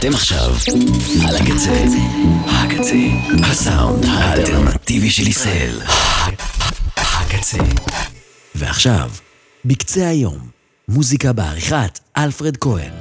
אתם עכשיו על הקצה, הקצה, הסאונד האלטרנטיבי של ישראל. הקצה. ועכשיו, בקצה היום, מוזיקה בעריכת אלפרד כהן.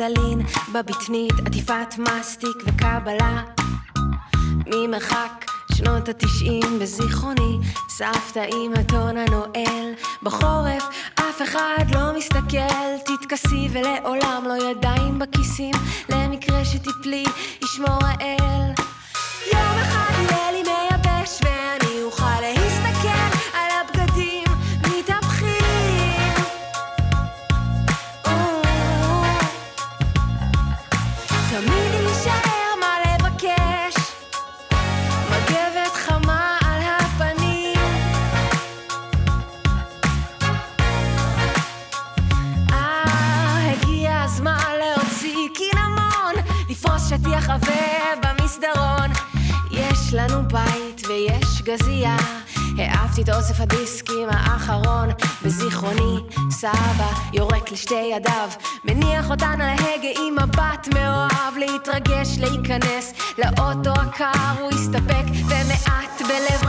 נפטלין בבטנית עטיפת מסטיק וקבלה. ממרחק שנות התשעים בזיכרוני סבתא עם הטון הנואל. בחורף אף אחד לא מסתכל תתכסי ולעולם לא ידיים בכיסים. למקרה שתפלי ישמור האל לשתי ידיו. מניח אותן על ההגה עם מבט מאוהב להתרגש להיכנס לאוטו הקר. הוא יסתפק במעט בלב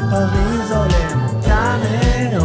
of his own time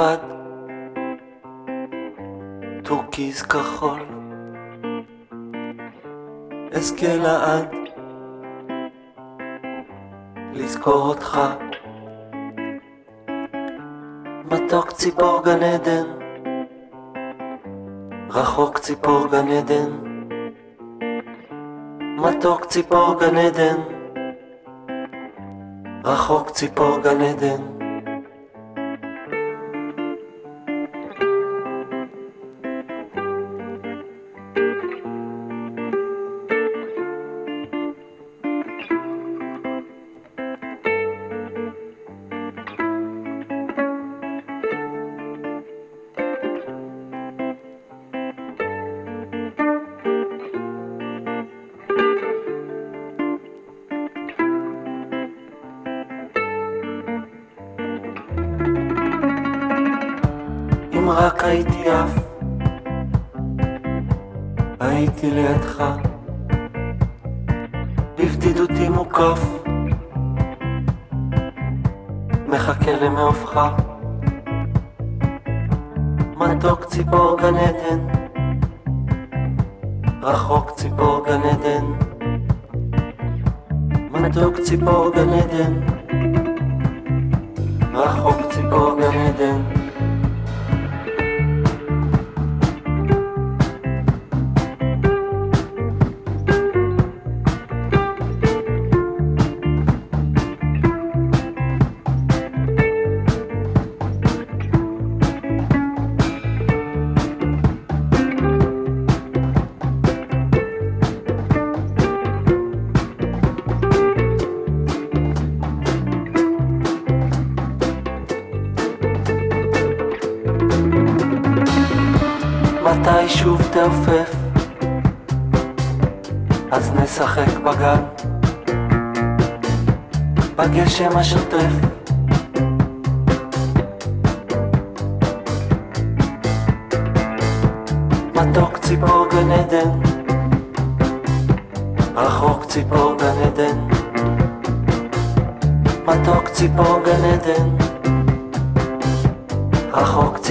לבד, טורקיז כחול, אזכה לעד, לזכור אותך, מתוק ציפור גן עדן, רחוק ציפור גן עדן, מתוק ציפור גן עדן, רחוק ציפור גן עדן.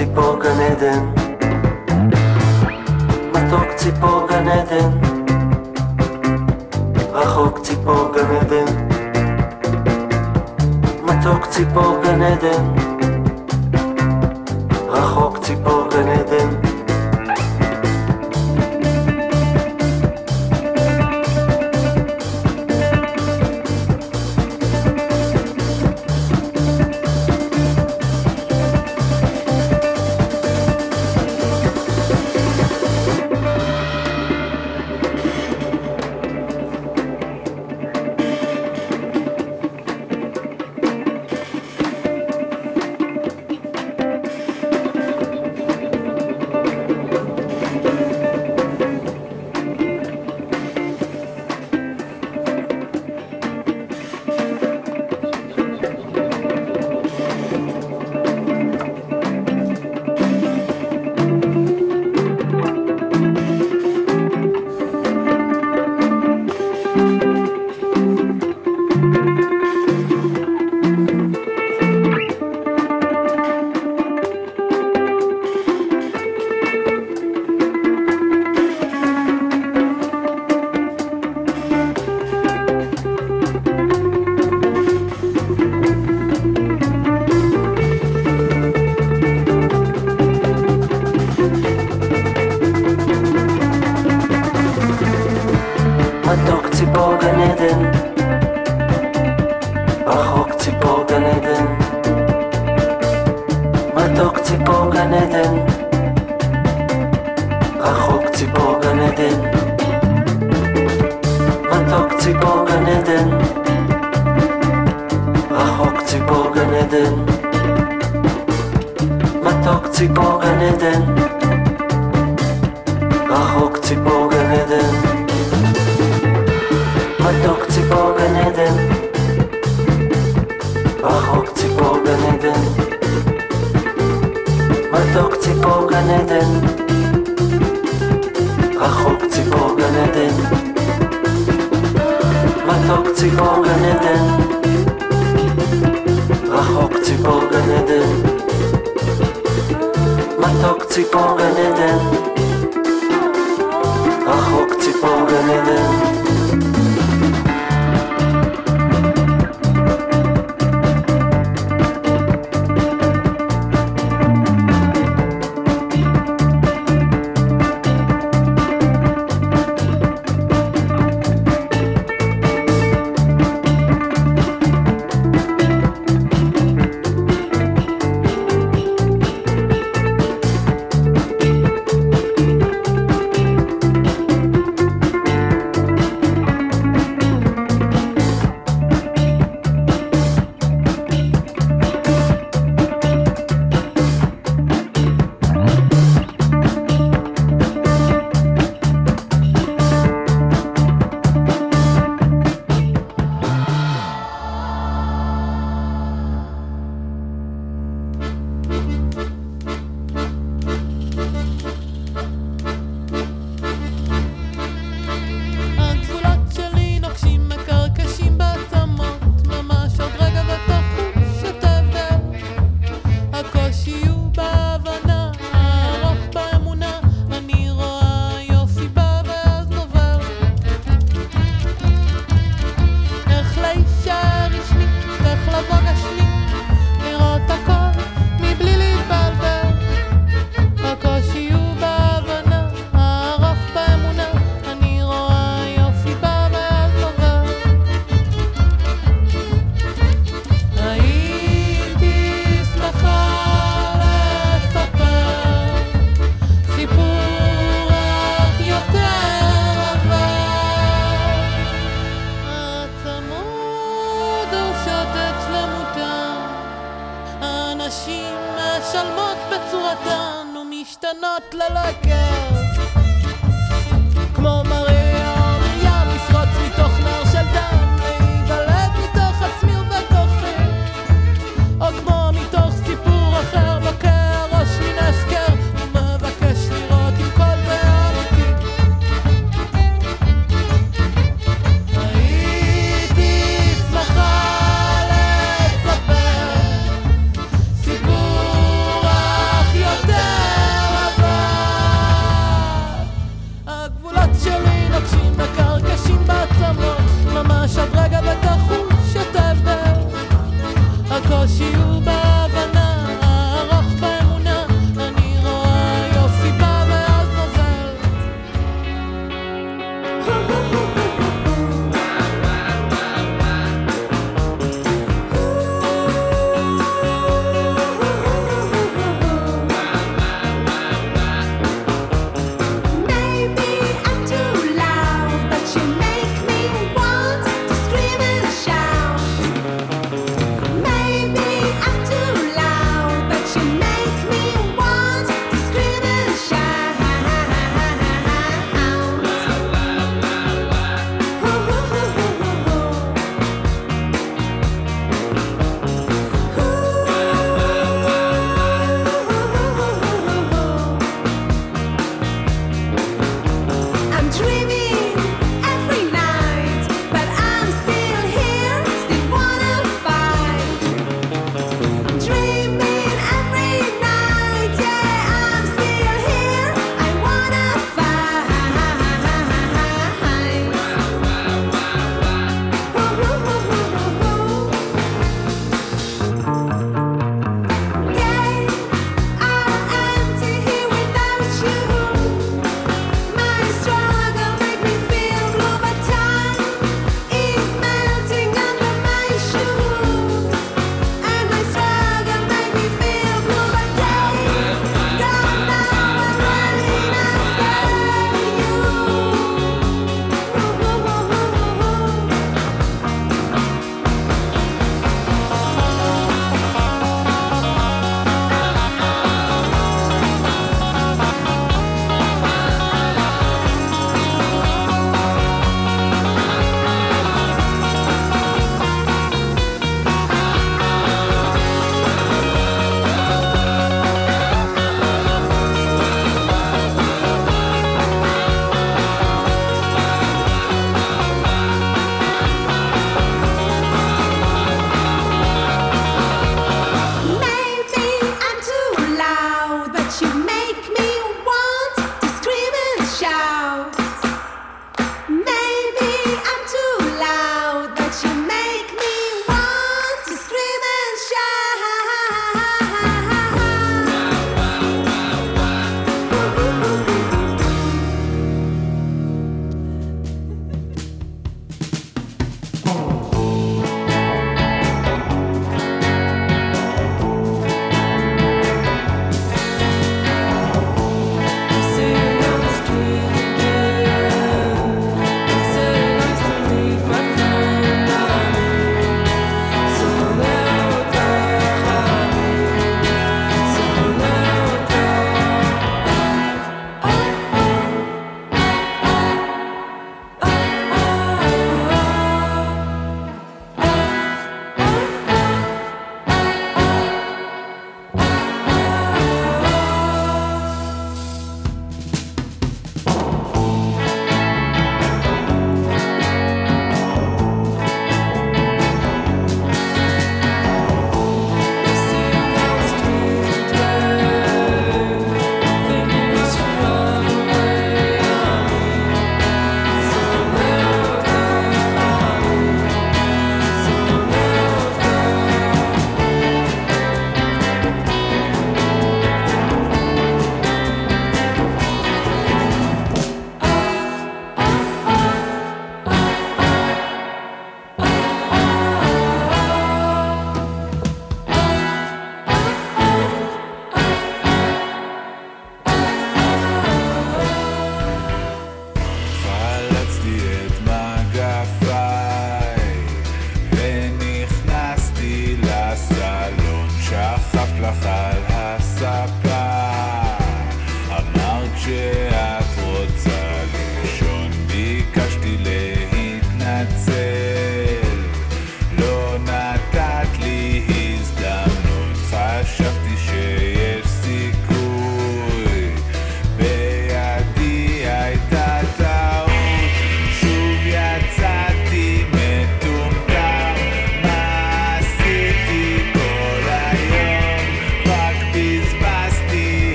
ציפור גן עדן. מתוק ציפור גן עדן. רחוק ציפור גן עדן. מתוק ציפור גן עדן. רחוק ציפור גן עדן.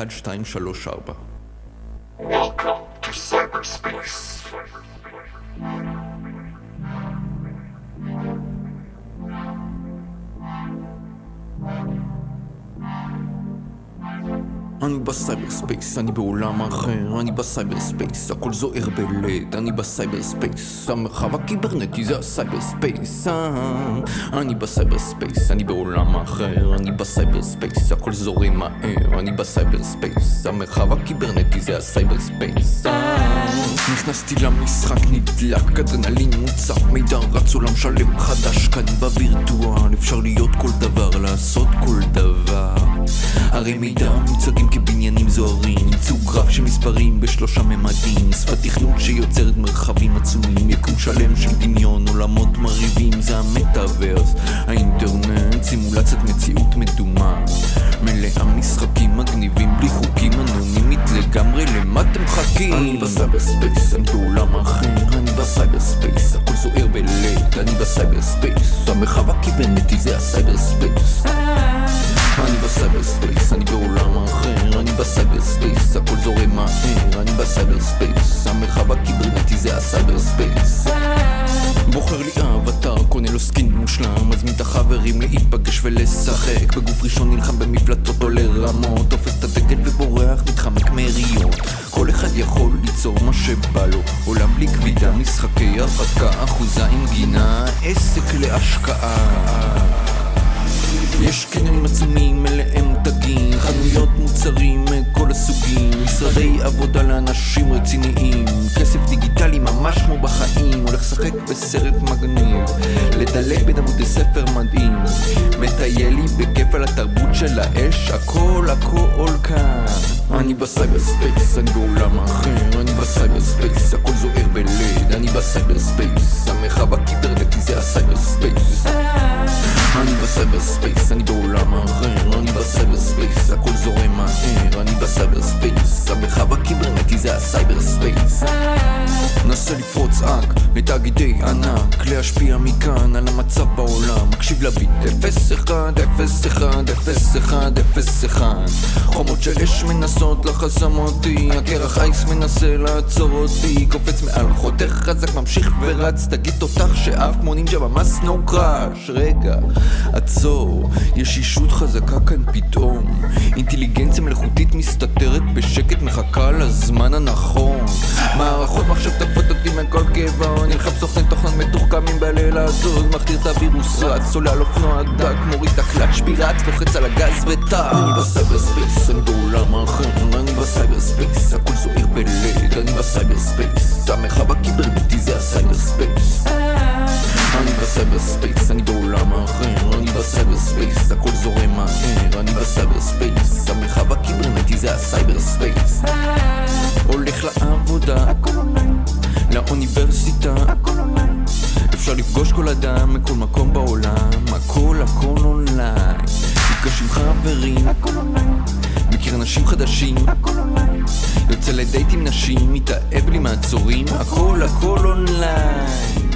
1, 2, 3, 4 space, אני בעולם אחר, אני ב cyberspace, הכל זוהר בלד, אני ב cyberspace, המרחב הקיברנטי זה ה cyberspace, אה. אני ב cyberspace, אני בעולם אחר, אני ב cyberspace, הכל זורם מהר, אני ב cyberspace, המרחב הקיברנטי זה ה cyberspace, אה. נכנסתי למשחק, נדלק אדרנלין מוצק, מידע רץ עולם שלם חדש כאן בווירטואל, אפשר להיות כל דבר, לעשות כל דבר. הרי מידע מוצגים כבניינים זוהרים, ייצוג רב של מספרים בשלושה ממדים, שפת תכנות שיוצרת מרחבים עצומים, יקום שלם של דמיון, עולמות מרהיבים, זה המטאוורס, האינטרנט, סימולציית מציאות מדומה, מלאה משחקים מגניבים בלי חוקים אנונימית לגמרי, למה אתם מחכים? אני ב cyberspace, אני בעולם אחר, אני ב cyberspace, הכל זוהר בלד, אני ב cyberspace, המרחב הקיברנטי זה ה cyberspace. אני ב cyberspace, אני בעולם אחר, אני ב cyberspace, הכל זורם מהר, אני ב cyberspace, המרחב הקיברנטי זה ה cyberspace. בוחר לי אבטר, קונה לו skin מושלם, מזמין את החברים להיפגש ולשחק, בגוף ראשון נלחם במפלצות עולה רמות, תופס את הדגל ובורח, מתחמק מיריות. כל אחד יכול ליצור מה שבא לו, עולם בלי כבידה, משחקי הרפתקה, אחוזה עם גינה, עסק להשקעה. יש קניונים עצומים מלאי מותגים, חנויות מוצרים מכל הסוגים, משרדי עבודה לאנשים רציניים, כסף דיגיטלי ממש כמו בחיים, הולך לשחק בסרט מגניב, לדלג בין עמודי ספר מדהים, מטייל לי בכיף על התרבות של האש, הכל הכל כאן. אני ב cyberspace, אני בעולם אחר, אני ב cyberspace, הכל זוהר בלד, אני ב cyberspace, המרחב הקיברנטי זה ה cyberspace. אני בסייבר ספייס, אני בעולם אחר, אני בסייבר ספייס, הכל זורם מהר, אני בסייבר ספייס, המרחב הקיברנטי זה הסייבר ספייס. נסה לפרוץ אק לתאגידי ענק, להשפיע מכאן על המצב בעולם, מקשיב לביט 0-1, 0-1, 0-1, 0-1 חומות של אש מנסות לחסם אותי, הקרח אייס מנסה לעצור אותי, קופץ מעל חותך חזק ממשיך ורץ, תגיד תותח שאף כמו נינג'ה ממש סנו קראש, רגע, עצור, יש אישות חזקה כאן פתאום, אינטליגנציה מלאכותית מסתתרת בשקט מחכה לזמן הנכון, מערכות מחשב תקפות אותי מכל כיוון, נלחם סוכני תוכנן מתוחכמים בליל הזוז, מכתיר את הווירוס רץ, עולה על אופנוע דק, מוריד את הקלאץ' פירץ, לוחץ על הגז וטס. אני בסייבר ספייס, אני בעולם אחר, אני בסייבר ספייס, הכל זוהר בלד, אני בסייבר ספייס, המרחב הקיברנטי זה הסייבר ספייס. אני ב cyberspace, אני בעולם אחר, אני ב cyberspace, הכל זורם מהר, אני ב cyberspace, המרחב הקיברנטי זה ה cyberspace. הולך לעבודה, הכל לאוניברסיטה, הכל. אפשר לפגוש כל אדם מכל מקום בעולם, הכל הכל אונליין. נפגש עם חברים, הכל. מכיר אנשים חדשים, הכל. יוצא לדייט עם נשים, מתאהב בלי מעצורים, הכל הכל אונליין.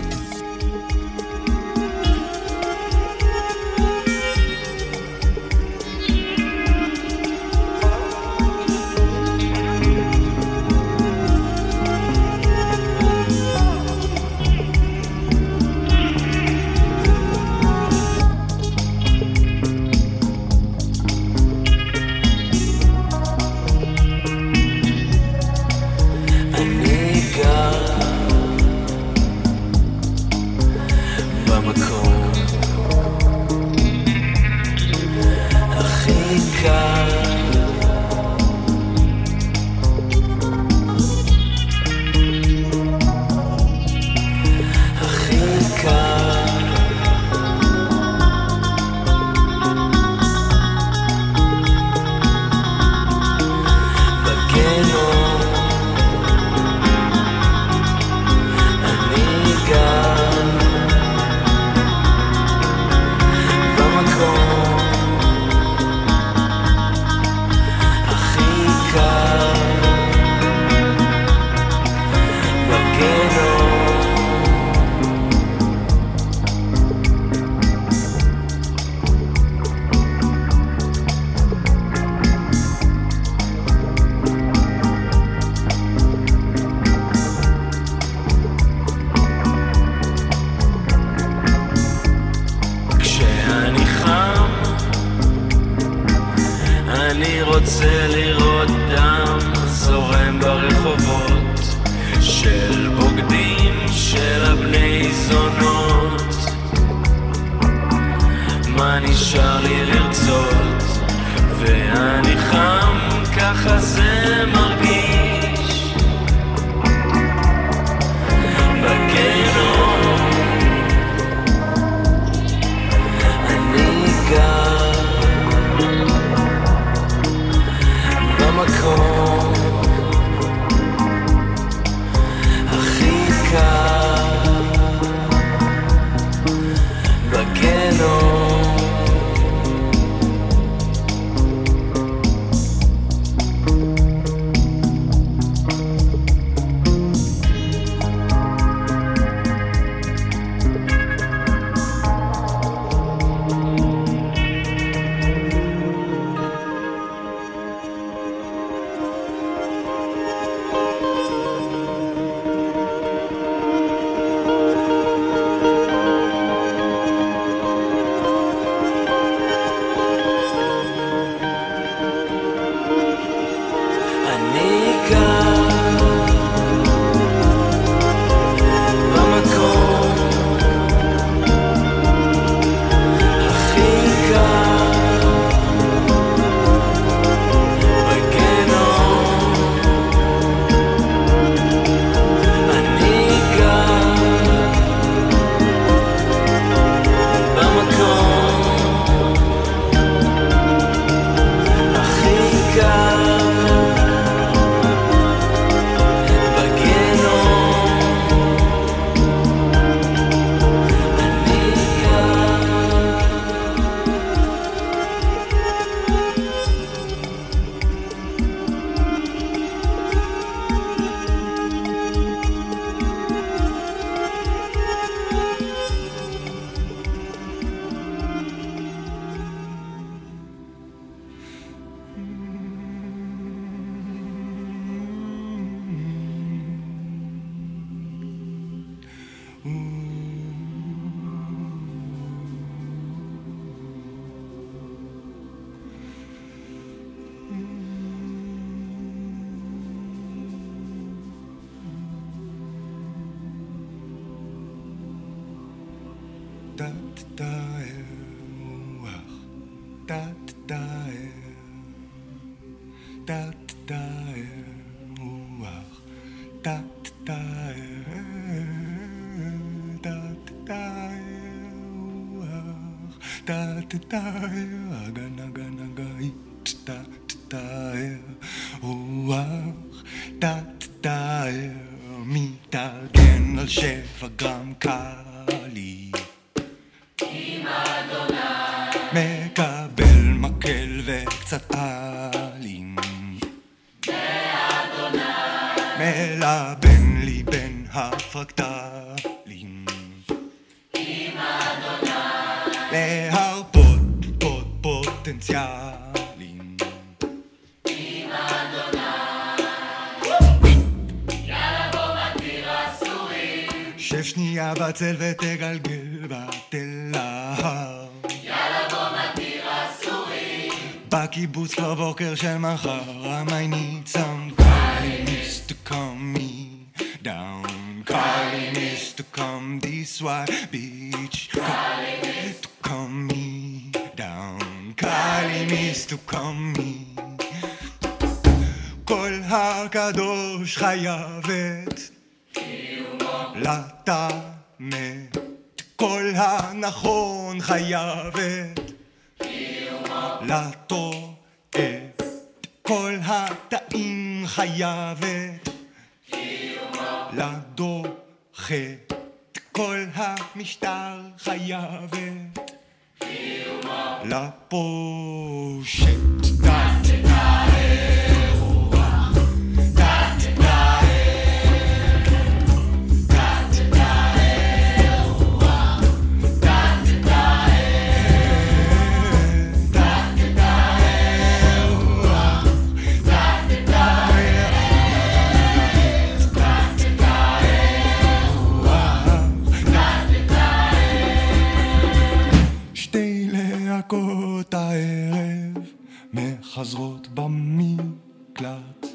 הערב מחזרות במקלט.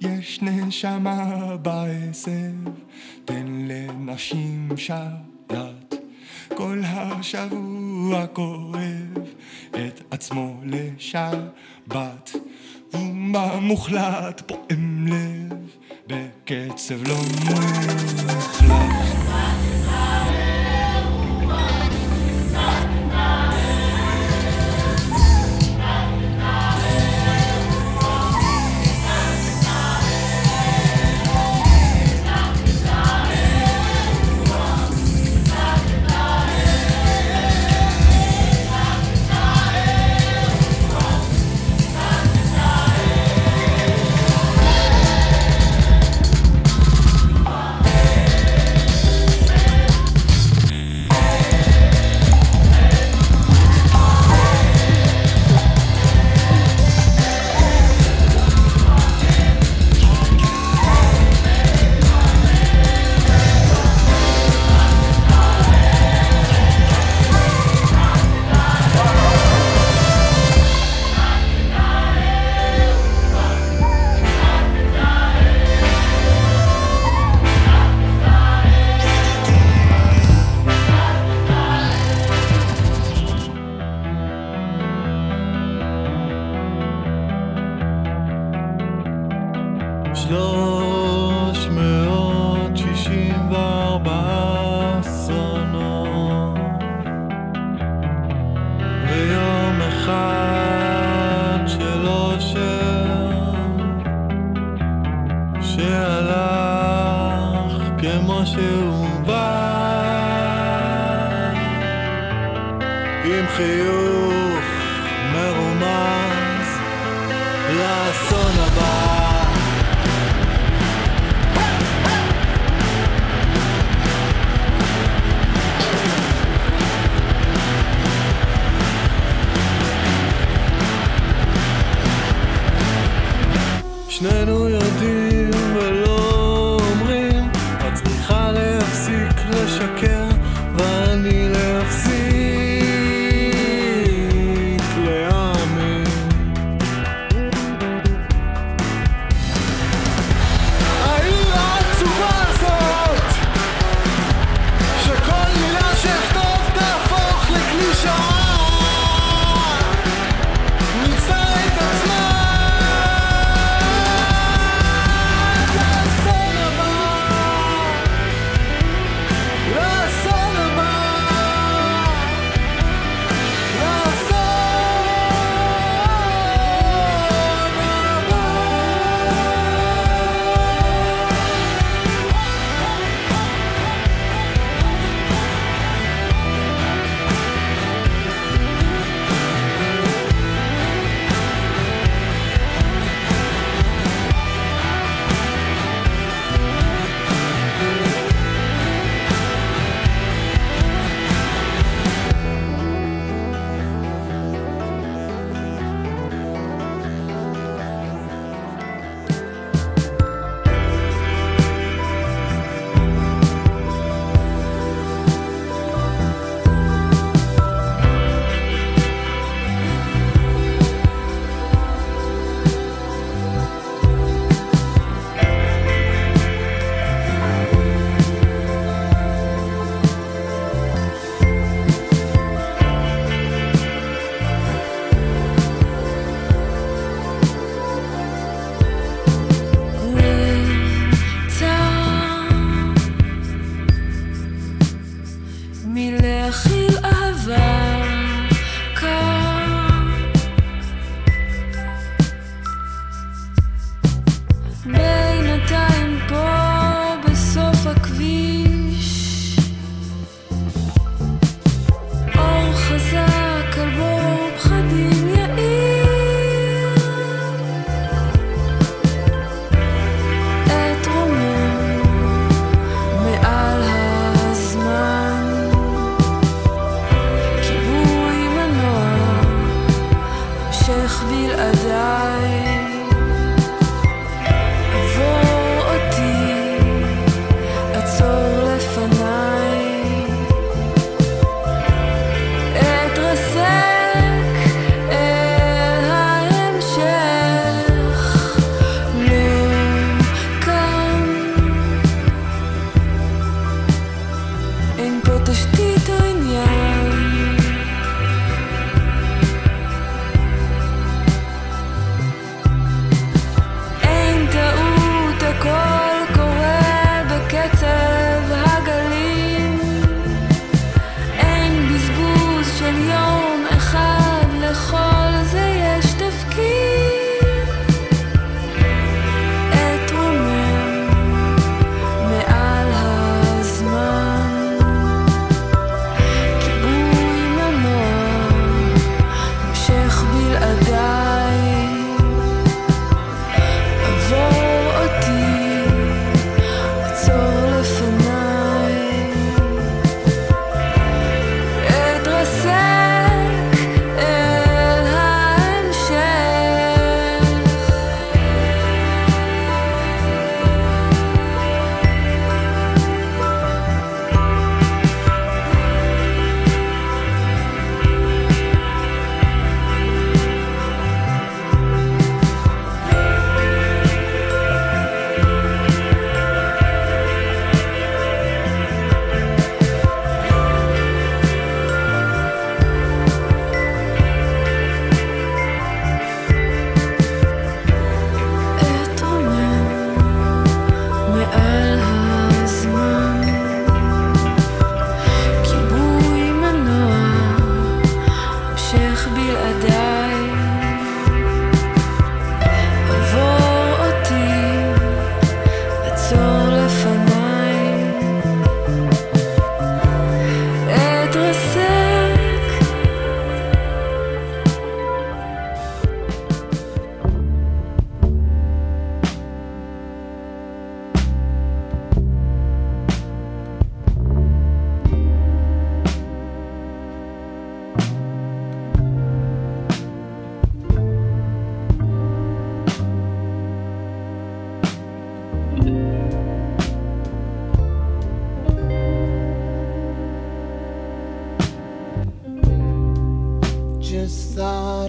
יש נשמה בעשב, תן לנשים שלט. כל השבוע כואב את עצמו לשבת, ובמוחלט פועם לב בקצב לא מוחלט.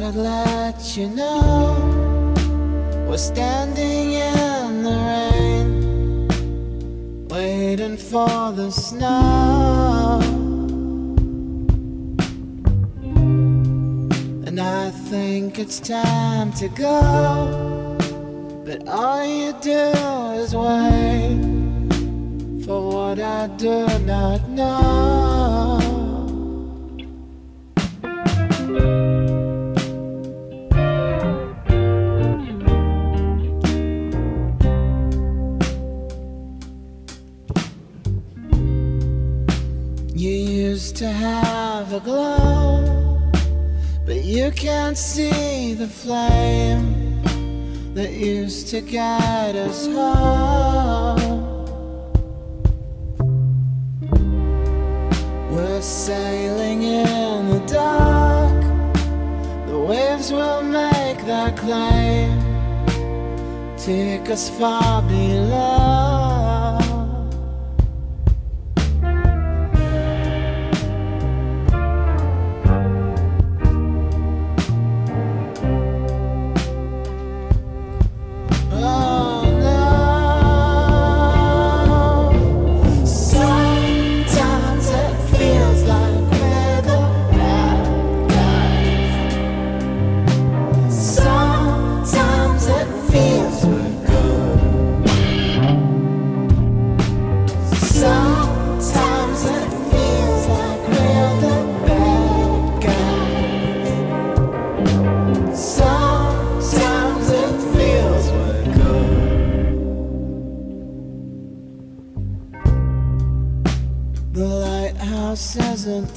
I'd let you know we're standing in the rain, waiting for the snow. And I think it's time to go, but all you do is wait for what I do not know. Glow, but you can't see the flame that used to guide us home. We're sailing in the dark, the waves will make their claim, take us far below.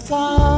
song.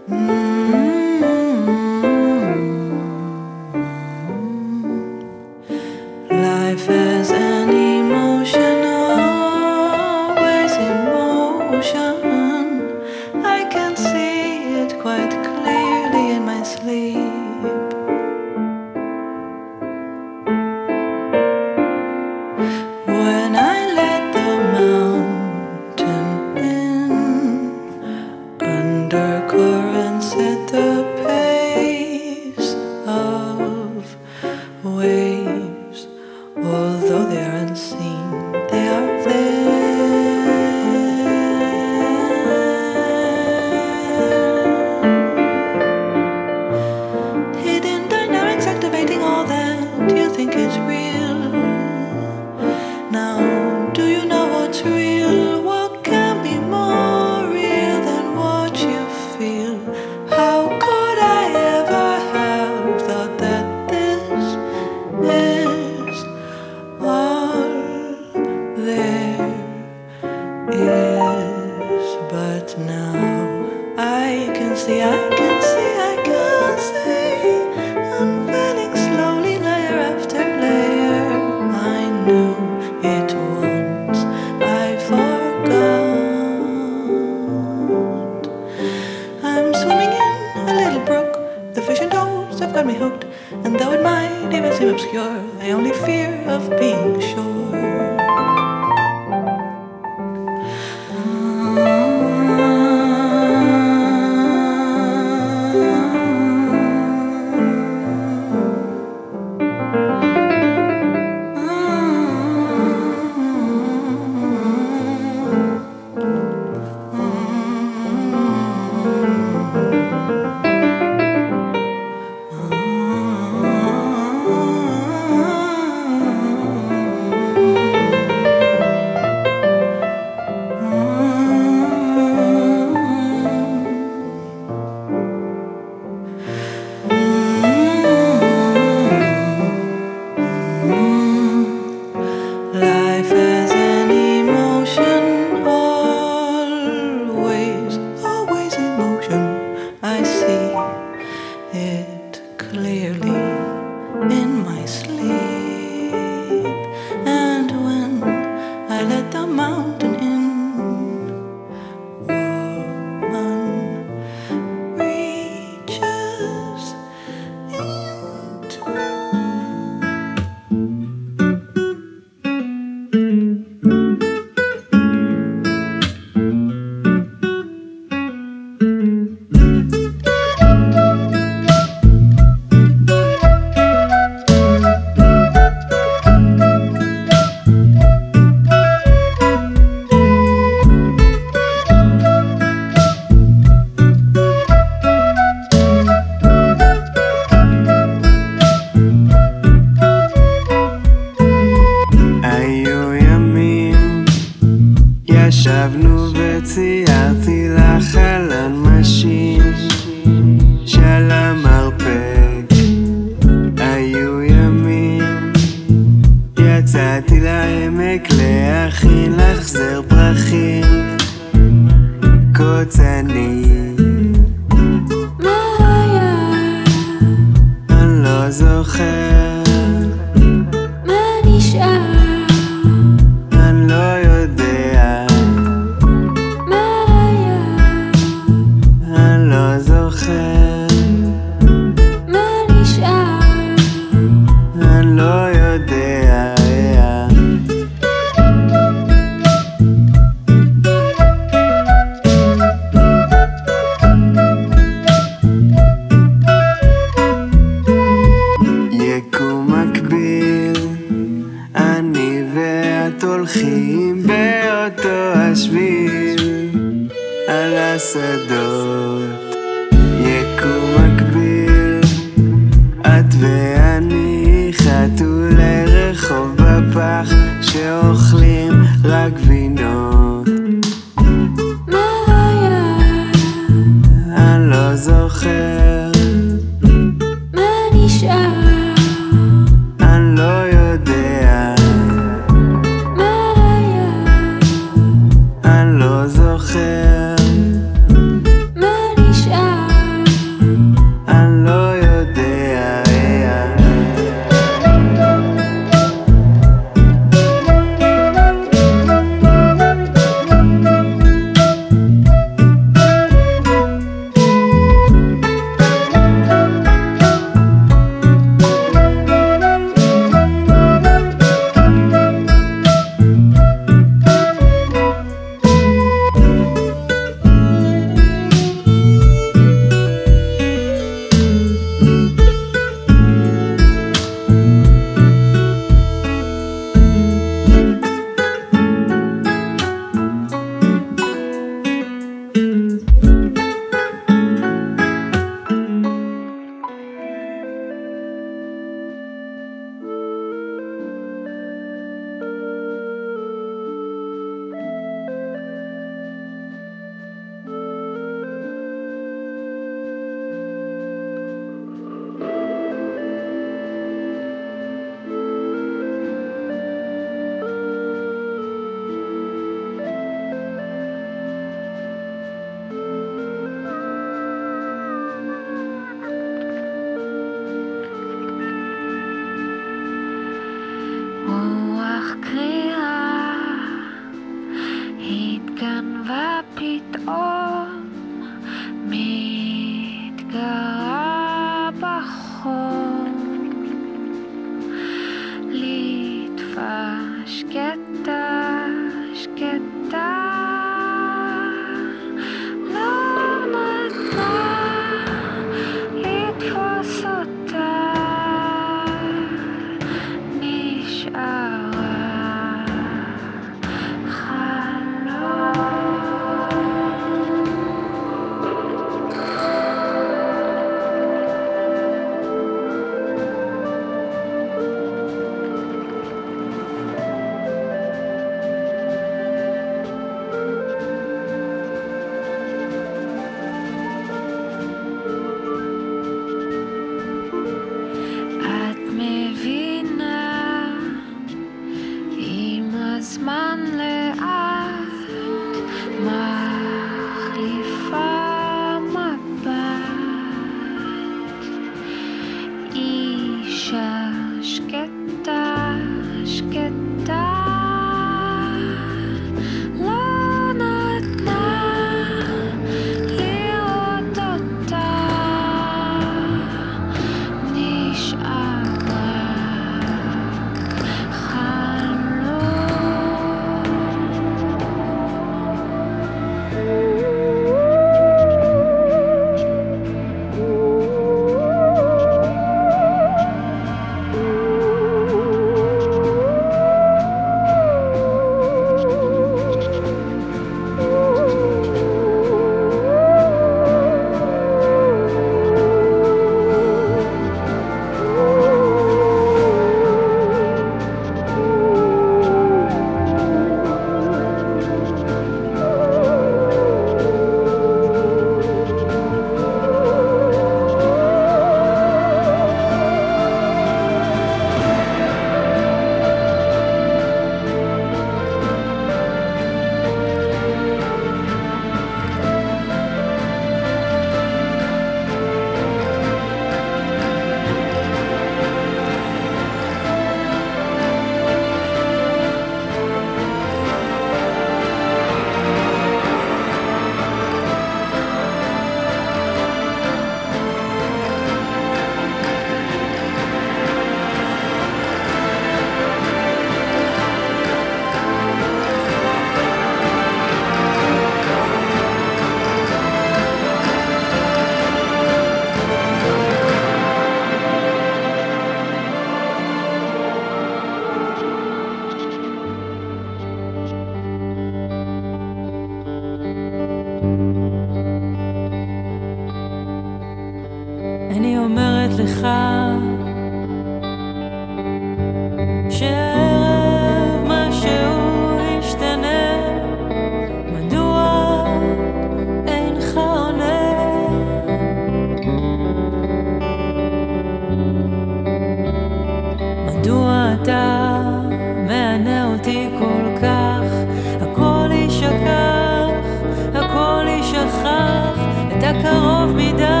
אתה קרוב מדי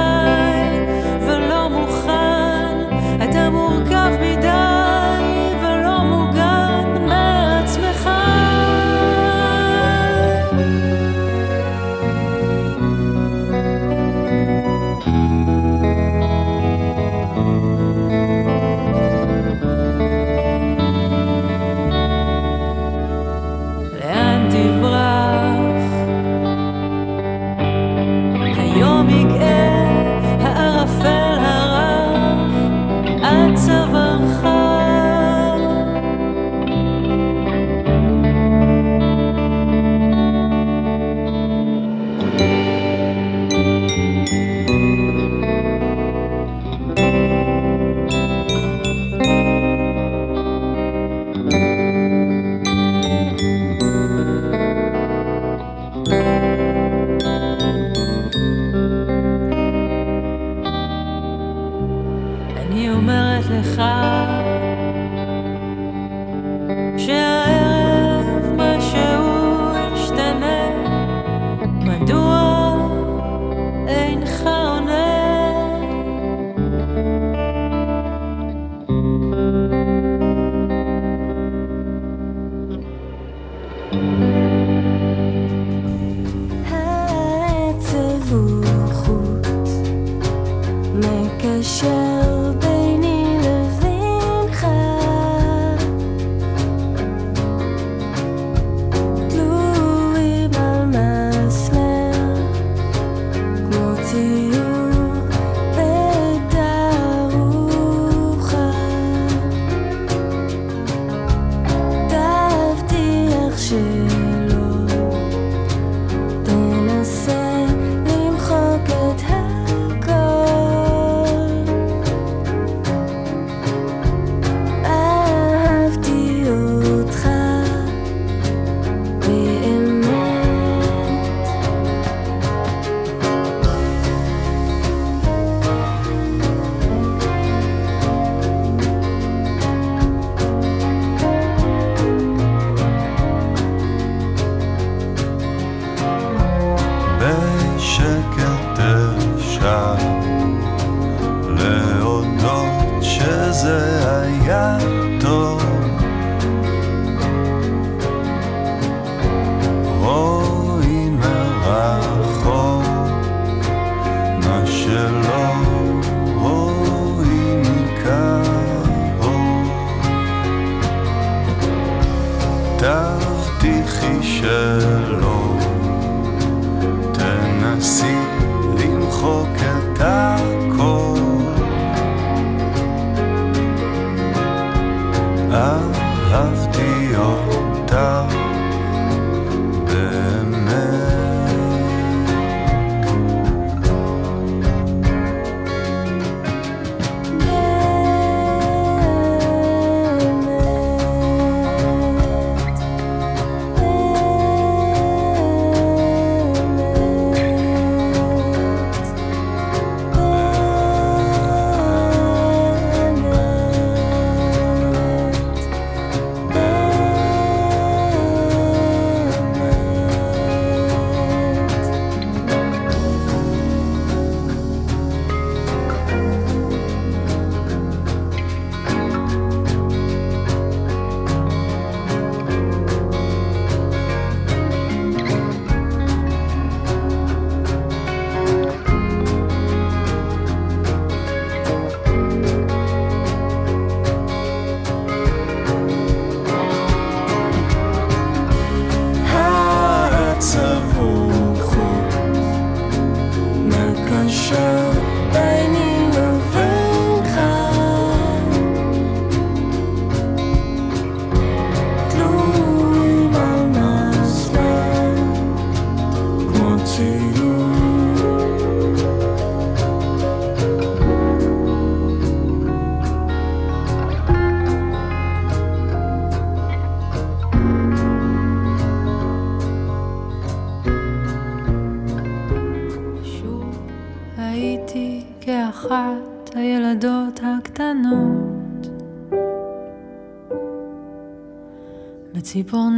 si pour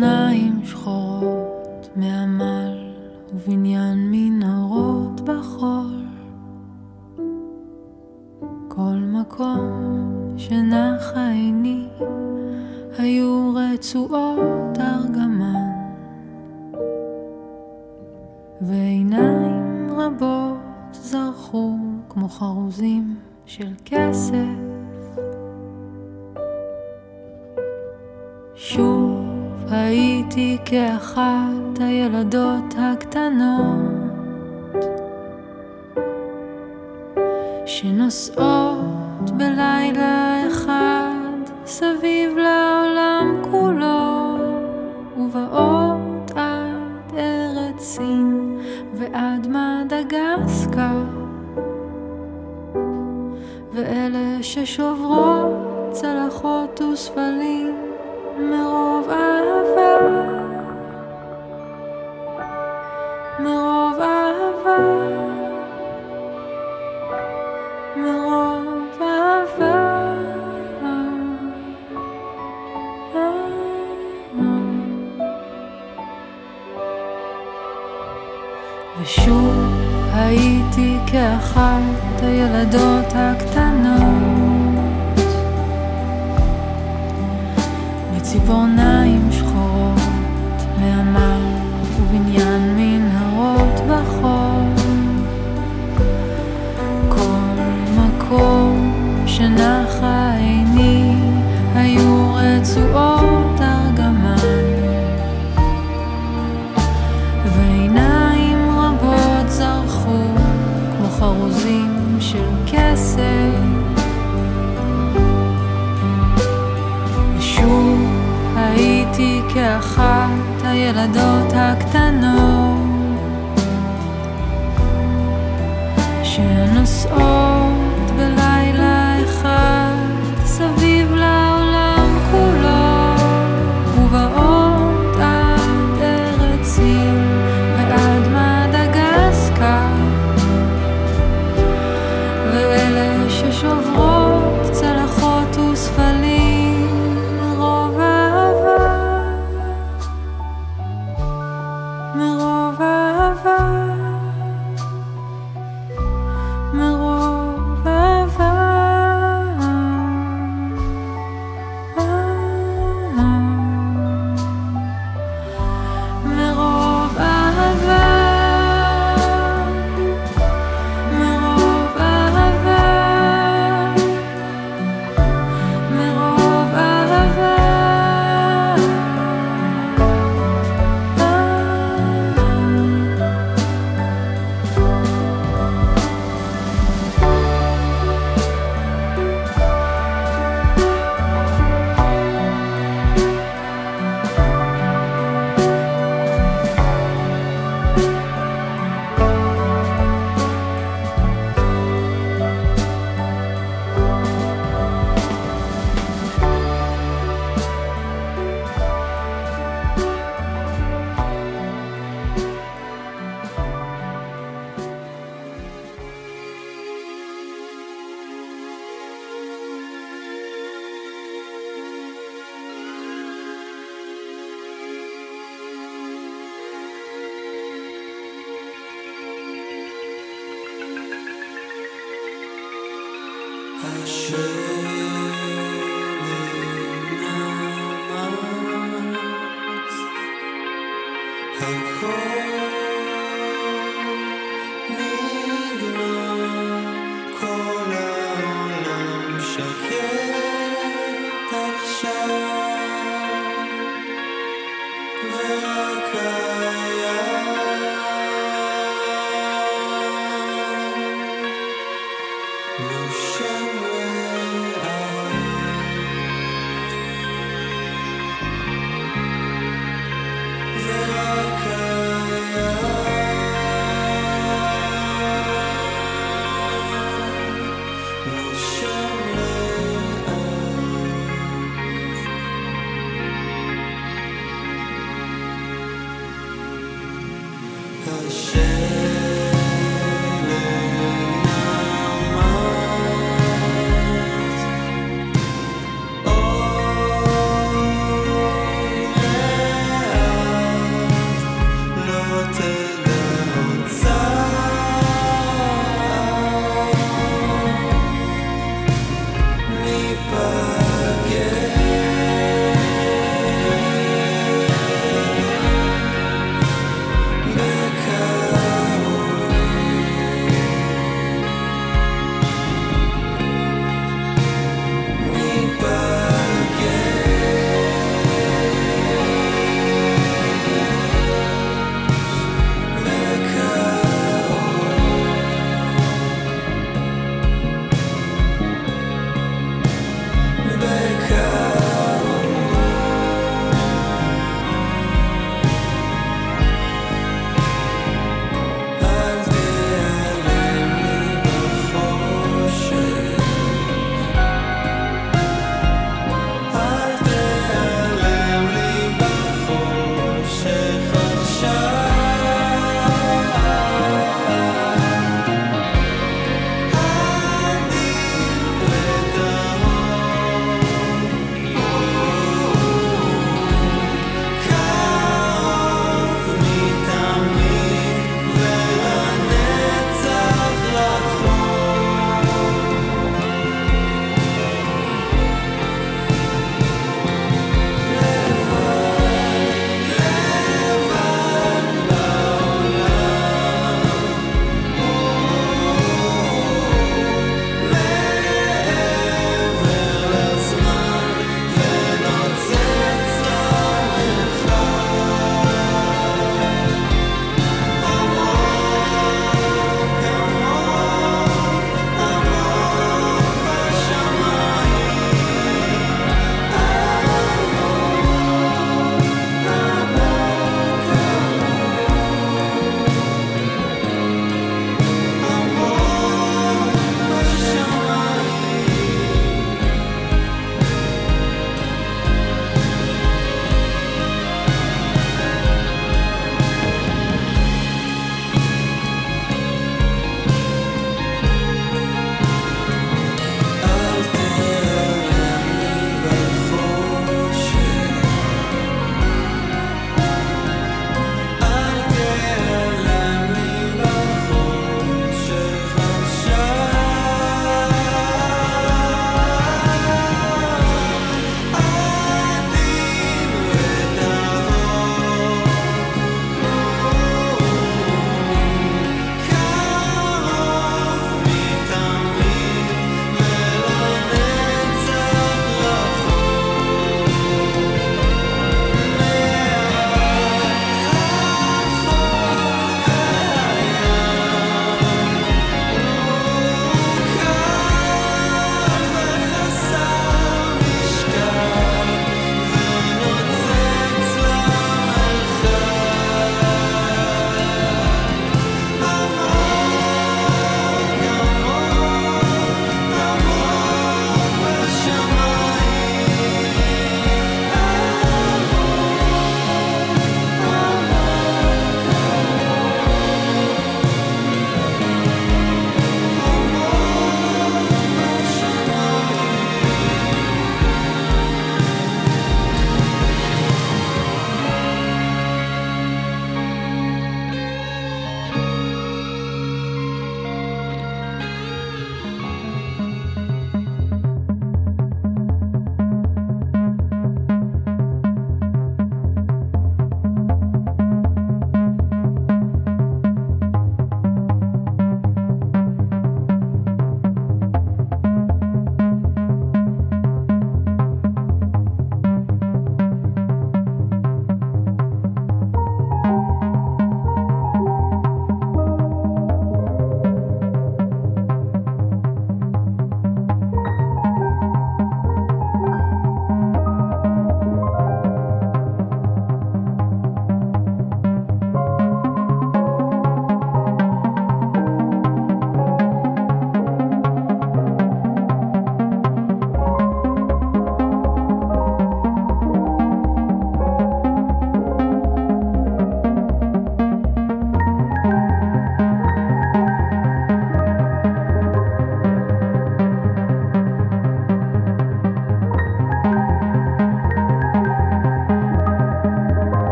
说不。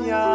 나야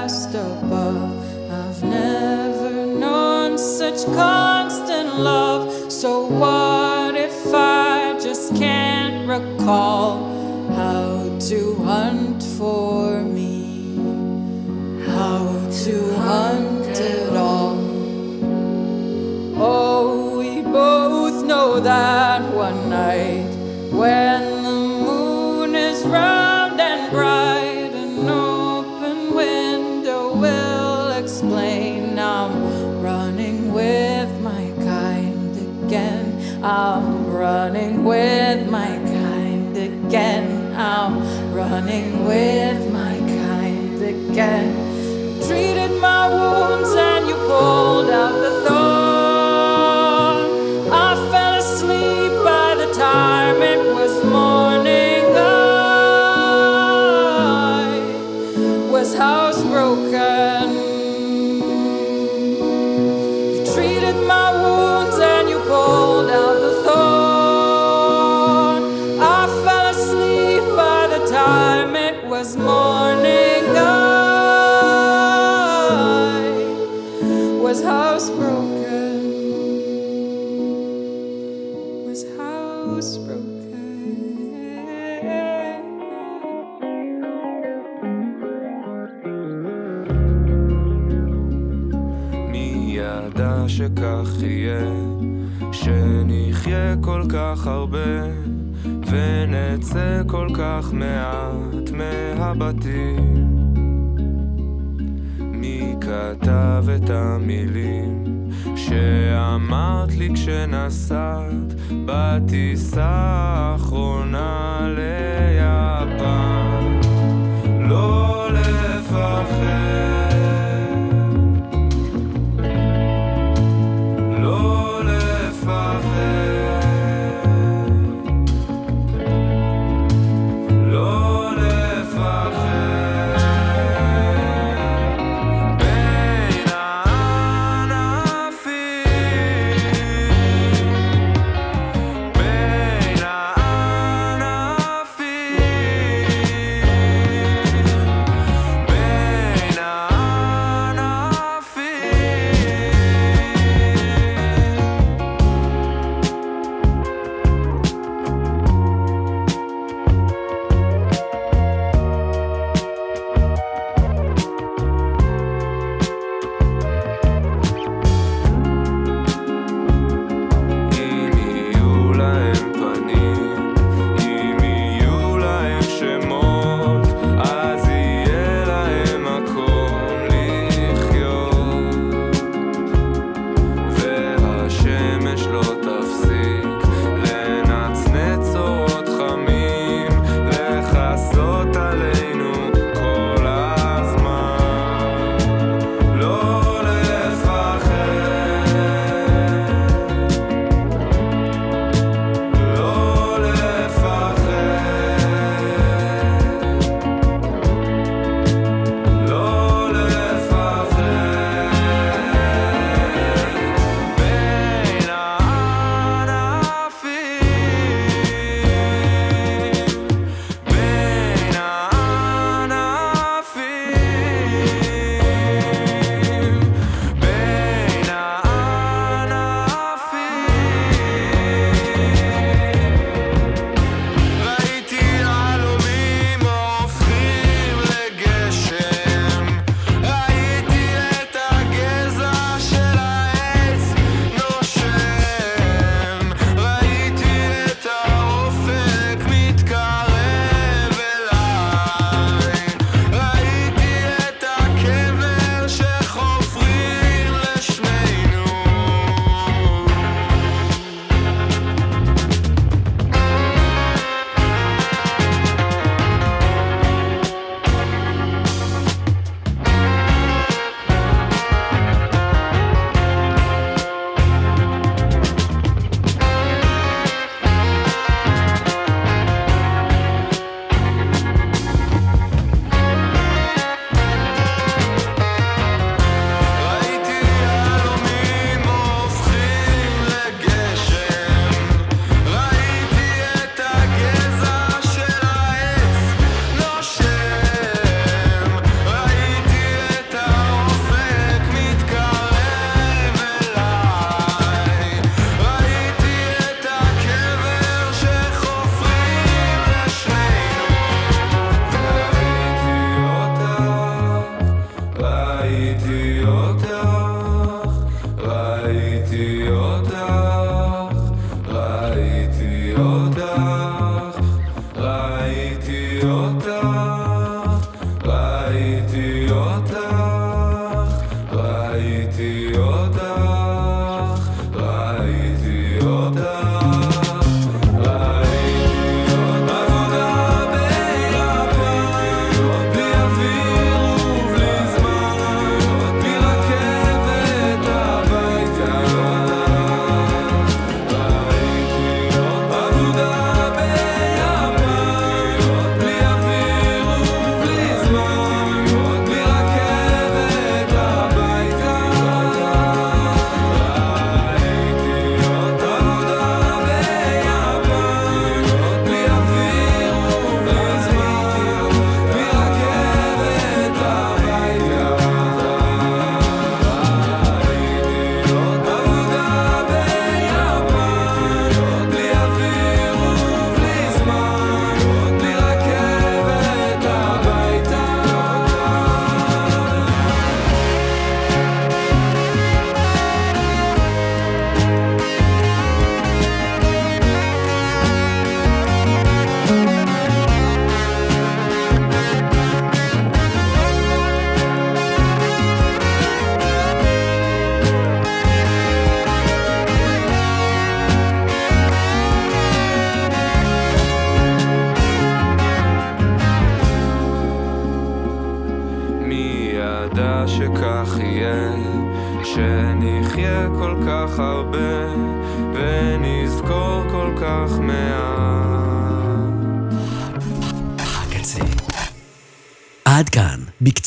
vast above. I've never known such constant love. So, what if I just can't recall how to hunt for me? How to hunt. with my kind again. I'm running with my kind again. יוצא כל כך מעט מהבתים? מי כתב את המילים שאמרת לי כשנסעת בטיסה האחרונה ל...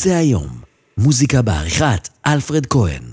בקצה היום. מוזיקה בעריכת אלפרד כהן.